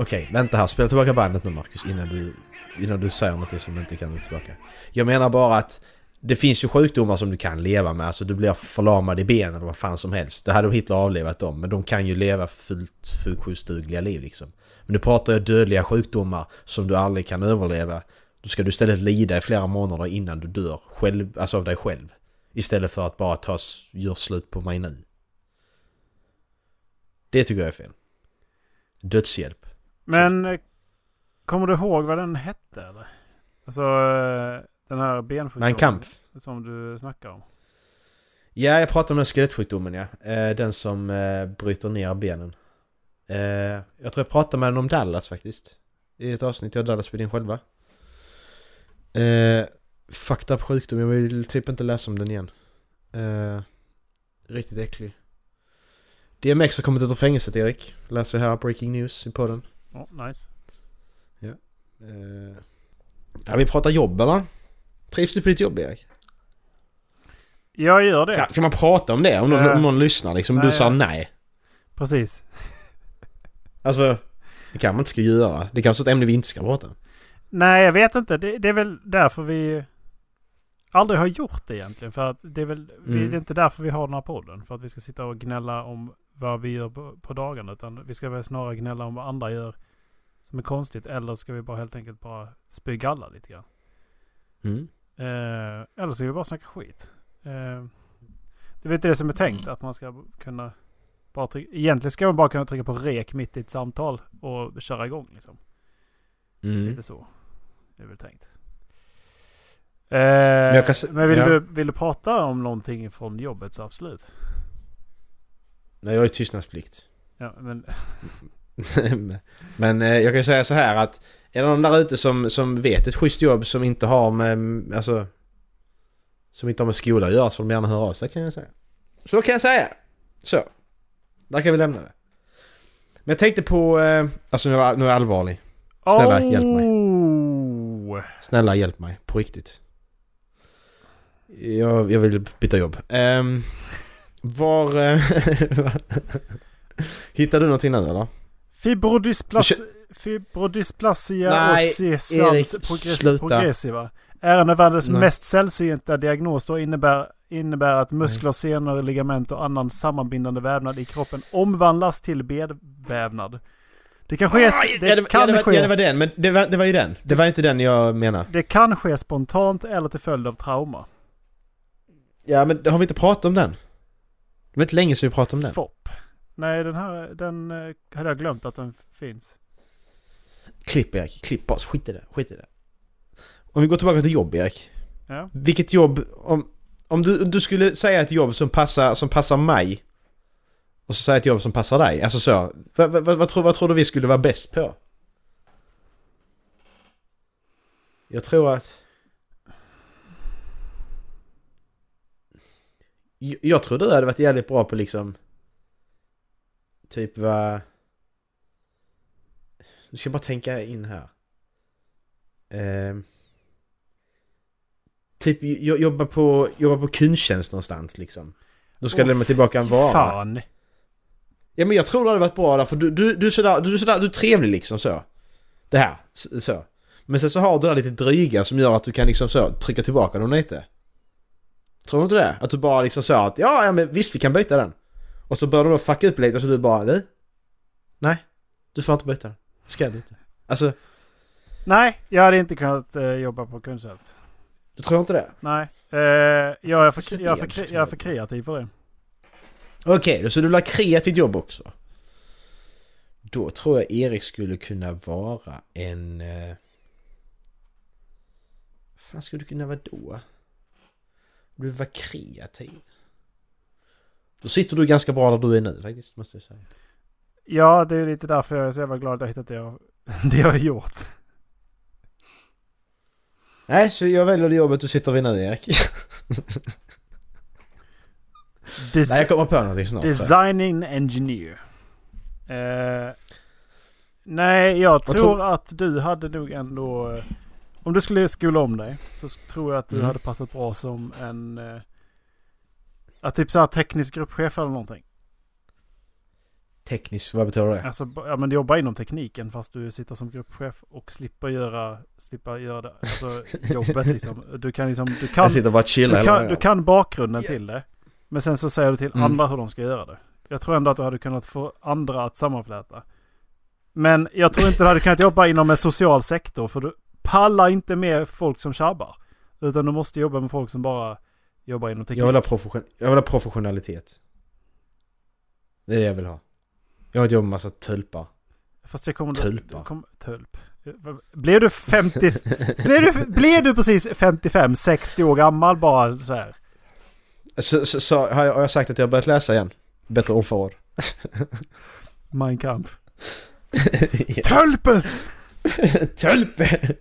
Okej, vänta här. Spela tillbaka bandet nu Marcus innan du, innan du säger något som du inte kan ta tillbaka. Jag menar bara att det finns ju sjukdomar som du kan leva med. Alltså du blir förlamad i benen eller vad fan som helst. Det hade Hitler avlevat dem. Men de kan ju leva fullt funktionsdugliga liv liksom. Men nu pratar jag dödliga sjukdomar som du aldrig kan överleva. Då ska du istället lida i flera månader innan du dör själv, alltså av dig själv. Istället för att bara ta, gör slut på mig nu. Det tycker jag är fel. Dödshjälp. Men eh, kommer du ihåg vad den hette eller? Alltså eh, den här bensjukdomen. Som du snackar om. Ja, jag pratar om den skelettsjukdomen ja. Eh, Den som bryter ner benen. Jag tror jag pratade med den om Dallas faktiskt. I ett avsnitt jag och Dallas spelade in själva. Fucked up sjukdom, jag vill typ inte läsa om den igen. Riktigt äcklig. DMX har kommit ut ur fängelset Erik. Läser här breaking news i podden. Oh, nice. Eh, ja, vi pratar jobb eller? Trivs du på ditt jobb Erik? Jag gör det. Ska, ska man prata om det? Om någon, Eh, om någon lyssnar liksom? Du nej. sa nej. Precis. Alltså, det kan man inte ska göra. Det är kanske ett ämne vi inte ska prata om. Nej, jag vet inte. Det, det är väl därför vi aldrig har gjort det egentligen. För att det är väl vi, Mm. det är inte därför vi har den här podden. För att vi ska sitta och gnälla om vad vi gör på, på dagarna. Utan vi ska väl snarare gnälla om vad andra gör som är konstigt. Eller ska vi bara helt enkelt bara spy galla lite grann. Mm. Eh, eller ska vi bara snacka skit. Eh, det är inte det som är tänkt. Att man ska kunna bara trycka, Egentligen ska man bara kunna trycka på rek mitt i ett samtal och köra igång liksom. Mm. Lite så. Det är väl tänkt. Eh, men, kan se- vill, ja. du, vill du prata om någonting från jobbet så absolut. Nej, jag har ju tystnadsplikt. Ja, men, Men eh, jag kan säga så här att är det någon där ute som, som vet ett schysst jobb som inte har med, alltså... Som inte har med skola att göra så får de gärna höra av sig kan jag säga. Så kan jag säga. Så. Där kan vi lämna det. Men jag tänkte på, eh, alltså nu är, nu är jag allvarlig. Snälla, hjälp mig. Oh! Snälla hjälp mig, på riktigt. Jag, jag vill byta jobb. Ehm, var... eh, Hittar du någonting nu eller? Fibrodysplasia, fibrodysplasia Sesams progress, progressiva är en av världens Nej. mest sällsynta diagnoser och innebär, innebär att muskler, senor, ligament och annan sammanbindande vävnad i kroppen omvandlas till bedvävnad. Det kan ske, det, ja, det, kan ja, det, var, ske ja, det var den, men det var, det var ju den. Det var inte den jag menar. Det kan ske spontant eller till följd av trauma. Ja, men har vi inte pratat om den? Det var inte länge sedan vi pratade om den. FOP. Nej, den här den eh, hade jag glömt att den finns. Klipp Erik, klipp bara. Skit i det, skit i det. Om vi går tillbaka till jobb Erik. Ja. Vilket jobb, om, om du, du skulle säga ett jobb som passar, som passar mig och så säga ett jobb som passar dig. Alltså så. Vad, vad, vad, tror, vad tror du vi skulle vara bäst på? Jag tror att... Jag, tror du hade varit jävligt bra på liksom... Typ vad... Nu ska jag bara tänka in här. Ehm. typ jo- jobba på, jobba på kundtjänst någonstans liksom. Då ska jag lämna tillbaka en vara. Fan. Ja men jag tror det hade varit bra där för du, du, du, är sådär, du är sådär, du är trevlig liksom så. Det här, så. Men sen så har du där lite dryga som gör att du kan liksom så trycka tillbaka dem lite. Tror du inte det? Att du bara liksom så att ja, ja men visst vi kan byta den. Och så börjar de då fucka upp lite och så du bara du? Nej, du får inte byta den. Ska jag inte. Alltså, Nej, jag hade inte kunnat eh, jobba på kundtjänst. du tror inte det? Nej. Eh, jag, är för, jag, är för, jag är för kreativ för det. Okej, då så du ha kreativt jobb också? Då tror jag Erik skulle kunna vara en... Eh... Vad fan skulle du kunna vara då? Du var kreativ. Då sitter du ganska bra där du är nu faktiskt, måste jag säga. Ja, det är lite därför jag är så jävla glad att jag hittat det jag, det jag har gjort. Nej, så jag väljer det jobbet du sitter vid nu, Erik. Des- Nej, jag kommer på någonting snart. Designing engineer. Eh, nej, jag tror tror- att du hade nog ändå... Om du skulle skola om dig så tror jag att du Mm. hade passat bra som en... Eh, att typ såhär teknisk gruppchef eller någonting. Tekniskt, vad betyder det? Alltså, ja men jobba inom tekniken fast du sitter som gruppchef och slipper göra, slipper göra det, alltså jobbet liksom. Du kan liksom, du kan, jag sitter bara och chillar du kan, du kan bakgrunden till det. Men sen så säger du till Mm. andra hur de ska göra det. Jag tror ändå att du hade kunnat få andra att sammanfläta. Men jag tror inte du hade kunnat jobba inom en social sektor för du pallar inte med folk som tjabbar. Utan du måste jobba med folk som bara jobbar inom teknik. Jag vill, ha profession- jag vill ha professionalitet. Det är det jag vill ha. Jag har ett jobb med massa tulpar. Fast det kommer Tulpa. Du, kom, tulp. Blev du 50... blev, du, blev du precis 55, 60 år gammal bara sådär? Så, så, så har, jag, har jag sagt att jag har börjat läsa igen? Bättre ordförråd. Mein Kampf. Ja. Tulpen! Tölpe.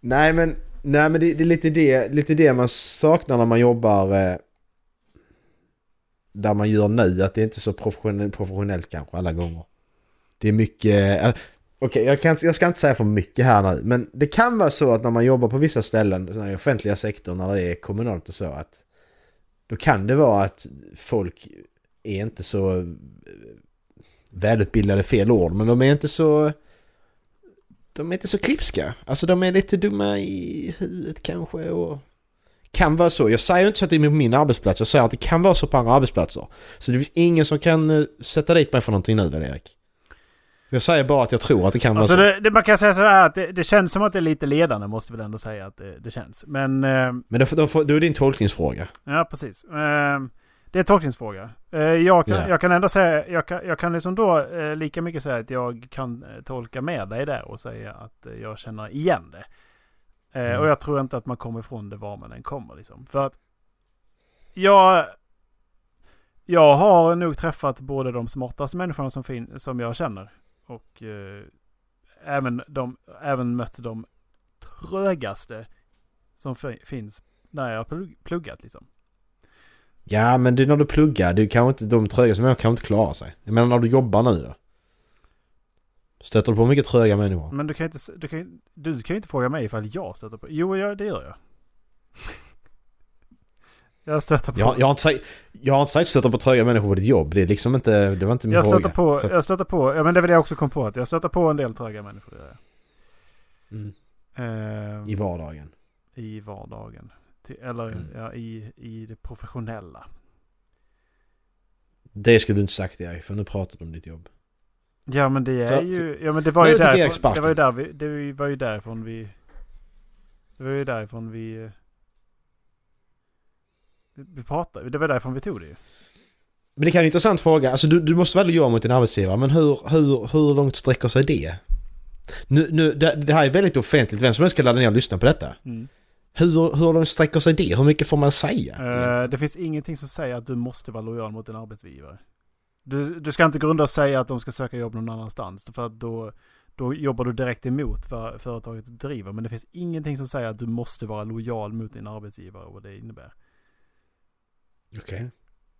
nej men, nej, men det, det är lite det, lite det man saknar när man jobbar eh, där man gör nu. Att det är inte är så professionellt, professionellt kanske alla gånger. Det är mycket... eh, Okej, jag, kan, jag ska inte säga för mycket här nu. Men det kan vara så att när man jobbar på vissa ställen, i offentliga sektorn, när det är kommunalt och så, att då kan det vara att folk är inte så eh, välutbildade fel ord, men de är inte så... De är inte så klipska. Alltså de är lite dumma i huvudet kanske och... Kan vara så. Jag säger inte så att det är på min arbetsplats. Jag säger att det kan vara så på andra arbetsplatser. Så det finns ingen som kan eh, sätta dit mig för någonting nu väl Erik? Jag säger bara att jag tror att det kan Alltså vara så. det, det, man kan säga så här att det, det känns som att det är lite ledande måste väl ändå säga att det, det känns. Men... Eh, Men då, då, då är det din tolkningsfråga. Ja, precis. Eh, det är en tolkningsfråga. Eh, jag, kan, Ja. jag kan ändå säga, jag kan, jag kan liksom då eh, lika mycket säga att jag kan eh, tolka med dig där och säga att jag känner igen det. Mm. Och jag tror inte att man kommer ifrån det var man än kommer liksom. För att jag, jag har nog träffat både de smartaste människorna som, fin, som jag känner och eh, även, de, även mött de trögaste som fi, finns när jag har plugg- pluggat liksom. Ja men det är när du pluggar. Du kan inte, de tröga som jag kan inte klara sig. Jag menar när du jobbar nu då? Stöter du på mycket tröga människor? Men du kan inte, du kan, du kan inte fråga mig ifall jag stöter på... Jo, jag, det gör jag. jag stöter på... Jag, jag, har inte sagt, jag har inte sagt stöta på tröga människor på ditt jobb. Det är liksom inte, det var inte min jag fråga. stöter på, Så jag stöter på, ja men det väl det jag också kom på att jag stöter på en del tröga människor. Det gör jag. Mm. Ehm, I vardagen. I vardagen. Till, eller Mm. ja, i, i det professionella. Det skulle du inte sagt Erik, för nu pratar du om ditt jobb. Ja men det är För- ju, ja men det var Nu ju därifrån, det var ju där vi, det var ju därifrån vi, det var ju därifrån vi, eh, vi pratade, det var därifrån vi tog det ju. Men det kan vara en intressant fråga. Alltså du, du måste väl göra mot din arbetsgivare, men hur, hur, hur långt sträcker sig det? Nu, nu, det, det här är väldigt offentligt, vem som helst kan ladda ner och lyssna på detta. Mm. Hur, hur långt sträcker sig det? Hur mycket får man säga? Eh, det finns ingenting som säger att du måste vara lojal mot din arbetsgivare. Du, du ska inte grunda och säga att de ska söka jobb någon annanstans. För att då, då jobbar du direkt emot vad företaget driver. Men det finns ingenting som säger att du måste vara lojal mot din arbetsgivare och vad det innebär. Okej.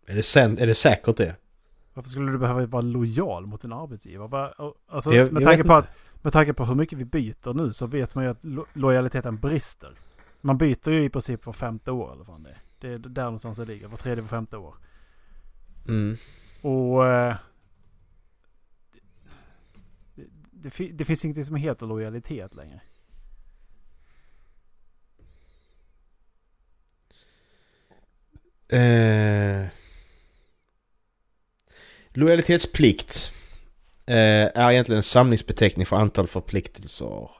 Är, det sen, är det säkert det? Varför skulle du behöva vara lojal mot din arbetsgivare? Va- Alltså, Jag- med, tanke på att, med tanke på hur mycket vi byter nu så vet man ju att lo- lojaliteten brister. Man byter ju i princip var femte år eller vad det är. Det är där någonstans det ligger. Var tredje, var femte år. Mm. Och... Eh, det, det, det finns ingenting som heter lojalitet längre. Eh, lojalitetsplikt eh, är egentligen en samlingsbeteckning för antal förpliktelser.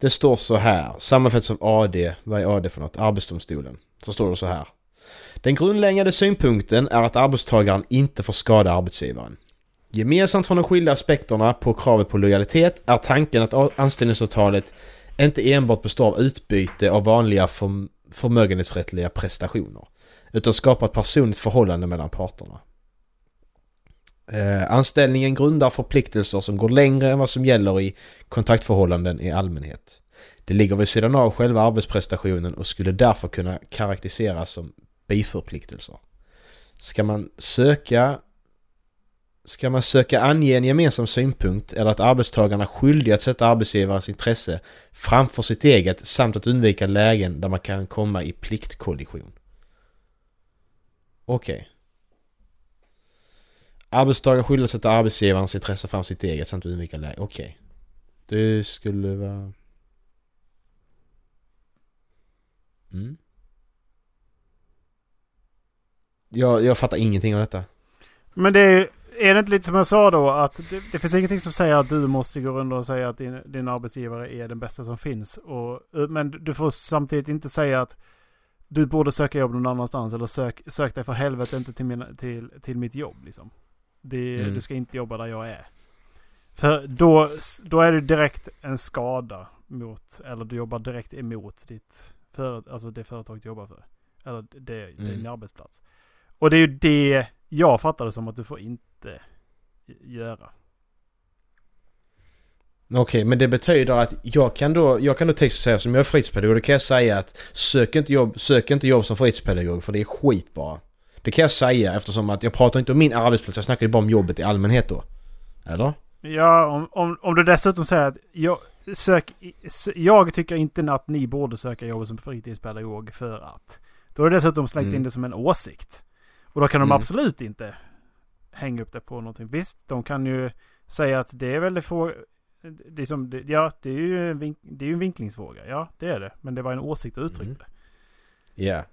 Det står så här, sammanfattas av AD, vad är AD för något? Arbetsdomstolen. Så står det så här. Den grundläggande synpunkten är att arbetstagaren inte får skada arbetsgivaren. Gemensamt från de skilda aspekterna på kravet på lojalitet är tanken att anställningsavtalet inte enbart består av utbyte av vanliga förmögenhetsrättsliga prestationer. Utan skapar ett personligt förhållande mellan parterna. Eh, anställningen grundar förpliktelser som går längre än vad som gäller i kontaktförhållanden i allmänhet. Det ligger vid sidan av själva arbetsprestationen och skulle därför kunna karaktäriseras som biförpliktelser. Ska man söka Ska man söka ange en gemensam synpunkt eller att arbetstagarna är skyldiga att sätta arbetsgivarens intresse framför sitt eget samt att undvika lägen där man kan komma i pliktkollision. Okej. Arbetstagaren är skyldig att sätta arbetsgivarens intresse fram sitt eget samt undvika läge. Okej. Det skulle vara... Mm. Jag, jag fattar ingenting av detta. Men det är, är det inte lite som jag sa då att det, det finns ingenting som säger att du måste gå runt och säga att din, din arbetsgivare är den bästa som finns. Och, men du får samtidigt inte säga att du borde söka jobb någon annanstans eller sök, sök dig för helvete inte till, mina, till, till mitt jobb. Liksom. Det, Mm. Du ska inte jobba där jag är. För då, då är det direkt en skada mot, eller du jobbar direkt emot ditt för, alltså det företag du jobbar för. Eller det, din Mm. arbetsplats. Och det är ju det jag fattade som att du får inte göra. Okej, men det betyder att jag kan då, jag kan då texta säga som jag är fritidspedagog, då kan jag säga att sök inte jobb, sök inte jobb som fritidspedagog för det är skit bara. Det kan jag säga eftersom att jag pratar inte om min arbetsplats, jag snackar ju bara om jobbet i allmänhet då. Eller? Ja, om, om, om du dessutom säger att jag, sök, jag tycker inte att ni borde söka jobb som fritidspedagog för att. Då har du dessutom slängt Mm. in det som en åsikt. Och då kan de Mm. absolut inte hänga upp det på någonting. Visst, de kan ju säga att det är väl få... Det är som, ja, det är ju en, vink, det är en vinklingsfråga. Ja, det är det. Men det var en åsikt och uttryckte Mm. det.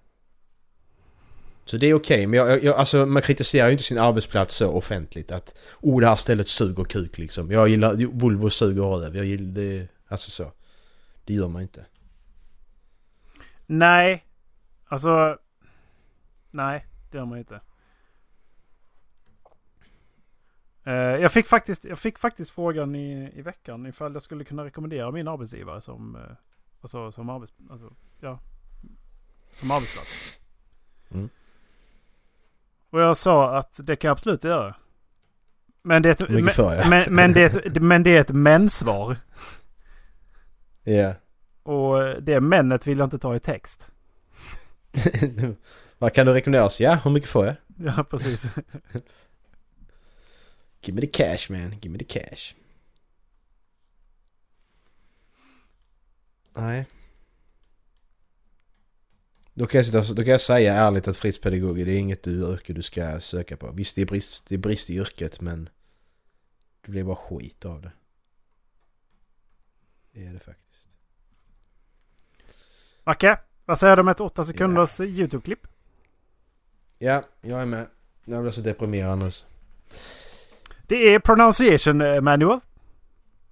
Så det är okej, men jag, jag, alltså, man kritiserar ju inte sin arbetsplats så offentligt att oh det här stället suger kuk liksom. Jag gillar, Volvo suger röv, jag gillar det, alltså så. Det gör man inte. Nej, alltså... Nej, det gör man inte. Eh, jag, fick faktiskt, jag fick faktiskt frågan i, i veckan ifall jag skulle kunna rekommendera min arbetsgivare som, eh, alltså, som, arbets, alltså, ja, som arbetsplats. Mm. Och jag sa att det kan jag absolut göra. Men det är ett, men, för men, men, det är ett, men det är ett mensvar. Ja. Och det männet vill jag inte ta i text. Vad kan du rekommendera oss? Ja, hur mycket får jag? Ja, precis. Give me the cash man, give me the cash. Nej. Då kan, jag sitta, då kan jag säga ärligt att fritidspedagog det är inget du, yrke du ska söka på. Visst det är, brist, det är brist i yrket men det blir bara skit av det. Det är det faktiskt. Macke, vad säger du om ett 8 sekunders YouTube-klipp? Ja, jag är med. Jag blir så deprimerad annars. Det är pronunciation eh, manual.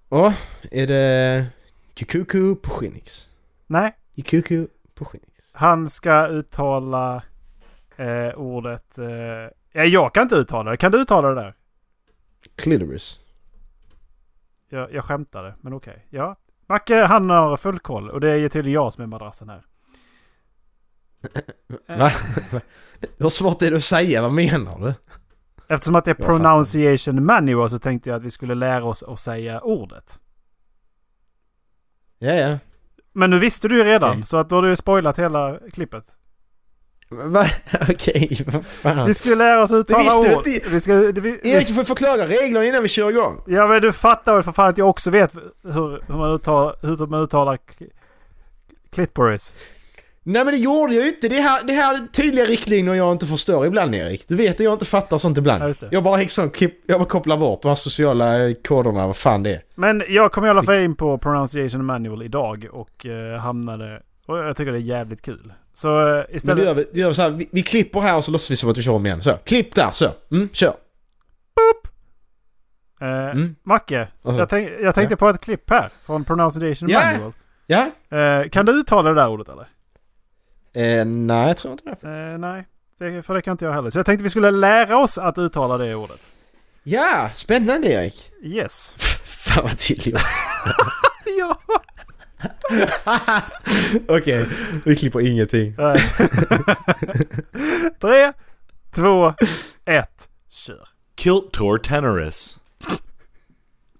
Åh, är det Jukuku på Shinix? Nej, Jukuku på Shinix. Han ska uttala eh, ordet... Eh, ja, jag kan inte uttala det. Kan du uttala det där? Clitoris. Jag, jag skämtade, men okej. Ja. Macke, han har full koll. Och det är ju tydligen jag som är madrassen här. Va? Hur svårt är det att säga? Vad menar du? Eftersom att det är pronunciation manual så tänkte jag att vi skulle lära oss att säga ordet. Ja, ja. Men nu visste du ju redan, Okej. så att då har du ju spoilat hela klippet. Va? Okej, vad fan. Vi skulle lära oss att uttala du ord. Vi ska, det, vi, Erik, du får förklara reglerna innan vi kör igång. Ja men du fattar väl för fan att jag också vet hur, hur, man, uttalar, hur man uttalar clitoris. Nej men det gjorde jag ju inte. Det här, det här är tydliga riktlinjer jag inte förstår ibland Erik. Du vet att jag inte fattar sånt ibland. Ja. Jag bara liksom, jag bara kopplar bort de här sociala eh, koderna, vad fan det är. Men jag kom i alla fall in på pronunciation manual idag och eh, hamnade... Och jag tycker det är jävligt kul. Så eh, Men istället... du gör, vi, gör så här, vi, vi klipper här och så låtsas vi som att vi kör om igen. Så, klipp där, så. Mm, kör. eh, Mm. Macke, Alltså, jag, tänk, jag tänkte på ett klipp här från pronunciation Ja. manual. Ja? Eh, kan du uttala det där ordet eller? Eh, nej, jag tror inte det. Eh, nej, det, för det kan inte jag heller. Så jag tänkte vi skulle lära oss att uttala det ordet. Ja, spännande Erik. Yes. Fan vad till jag. ja! Okej, vi klipper ingenting. Tre, två, ett, kör. Kiltor tenorus.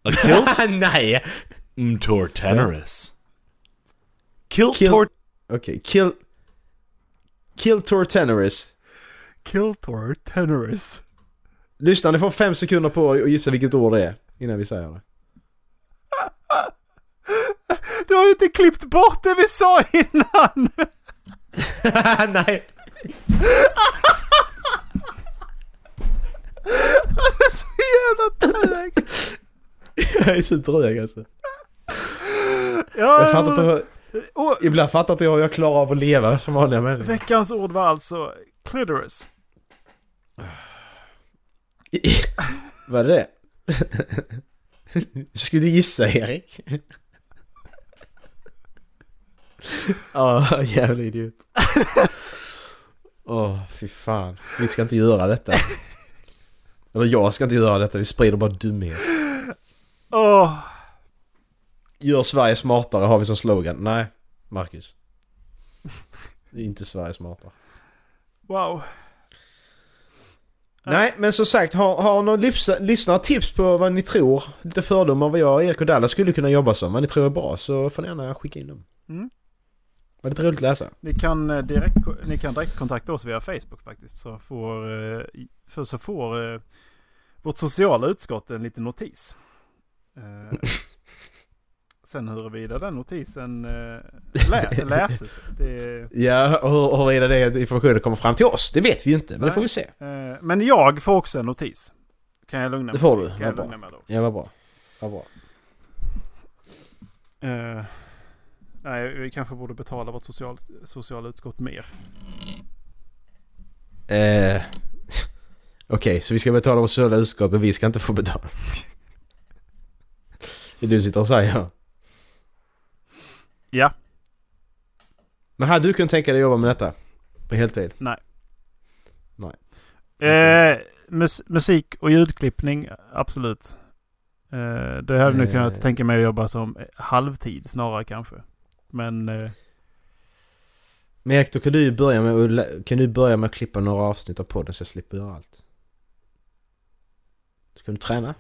A kilt Nej! mtor tenorus. Kiltor... Kill... Okej, kill... Kill Tortenorus. Kiltor Tenorus. Lyssna, ni får fem sekunder på att gissa vilket ord det är innan vi säger det. Du har ju inte klippt bort det vi sa innan! Nej! Du är så jävla trög! Jag är så dryg alltså. Ja, Jag fattar inte. Och Ibland fattar inte jag hur jag klarar av att leva som vanliga människor. veckans ord var alltså clitoris. Vad är det? Skulle du gissa Erik? Ja, jävla idiot. Åh, fy fan. Vi ska inte göra detta. Eller jag ska inte göra detta, vi sprider bara dumhet. Åh, Gör Sverige smartare har vi som slogan. Nej, Marcus. Det är inte Sverige smartare. wow. Nej, men som sagt, har, har någon lyssna- lyssnare tips på vad ni tror, lite fördomar vad jag, Erik och Dallas skulle kunna jobba som, vad ni tror är bra, så får ni gärna skicka in dem. Mm. Var lite roligt att läsa. Ni kan, eh, direkt, ni kan direkt kontakta oss via Facebook faktiskt. Så får, eh, för så får eh, vårt sociala utskott en liten notis. Sen huruvida den notisen eh, lä, läses, det, Ja, och hur- huruvida det informationen kommer fram till oss, det vet vi ju inte, men det Nej. får vi se. eh, Men jag får också en notis. Kan jag lugna Det mig får med? du, Kan vad bra. Ja, vad bra. Vad bra. Eh, nej, vi kanske borde betala vårt social, sociala utskott mer. Eh, Okej, så vi ska betala vårt sociala utskott, men vi ska inte få betala. Det är du sitter och säger. Ja, Men hade du kunnat tänka dig att jobba med detta? På heltid? Eh, mus musik och ljudklippning, absolut. Eh, det hade jag nog Eh. kunnat tänka mig att jobba som halvtid snarare kanske. Men eh, Men Erik, då kan du ju börja med att, kan du börja med att klippa några avsnitt av podden så jag slipper göra allt. Ska du träna?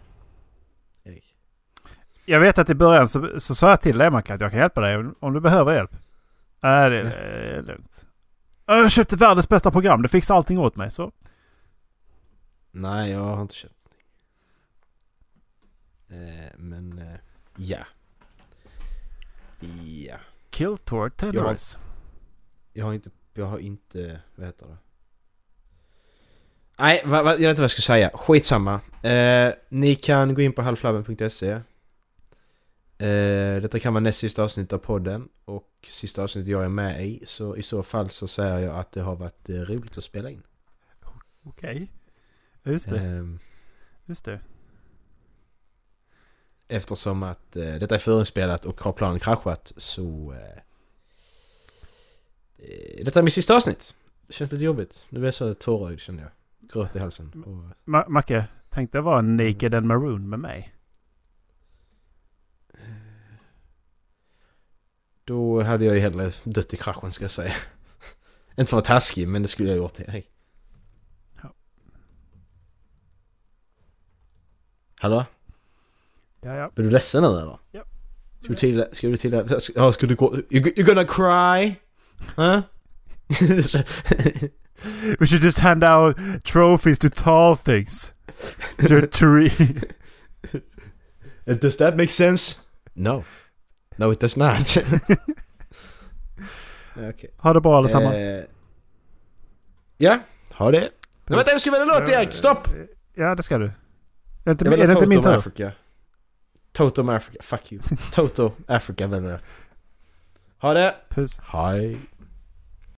Jag vet att i början så, så sa jag till Macke att jag kan hjälpa dig om, du behöver hjälp. Nej, det är lugnt. Jag köpte världens bästa program. Det fixar allting åt mig. Så Nej, jag har inte köpt eh, Men, eh, ja. Ja. Kiltor Tenors. Jag har inte, jag har inte, vad heter det? Nej, va, va, jag vet inte vad jag ska säga. Skitsamma. Eh, ni kan gå in på halvflabben.se. Eh, detta kan vara näst sista avsnitt av podden och sista avsnittet jag är med i. Så i så fall så säger jag att det har varit eh, roligt att spela in. Okej. Just det. Eh, Just det. eftersom att eh, detta är förinspelat och har planen kraschat så... Eh, detta är mitt sista avsnitt. Det känns lite jobbigt. Nu är jag så tårögd känner jag. Gröt i halsen. Och, Ma- Macke, tänk dig vara naked and maroon med mig. Då hade jag ju hellre dött i kraschen ska jag säga. Inte för att vara taskig men det skulle jag gjort Erik. Ja. Hallå? Ja, ja. Är du ledsen nu eller? Ja. Ska du till... Ska du till... Ja, ska du gå... You, you're gonna cry? Huh? We should just hand out trophies to tall things. So a tree. Does that make sense? No. No it does not. Okej. Ha det bra allesammans. Eh, ja, ha det. Nej, vänta jag ska välja låt Erik, stopp! Ja, det ska du. Är det inte, är det inte min tur? Africa. Toto Africa, fuck you. Toto Africa väljer jag. Ha det! Puss. Hej!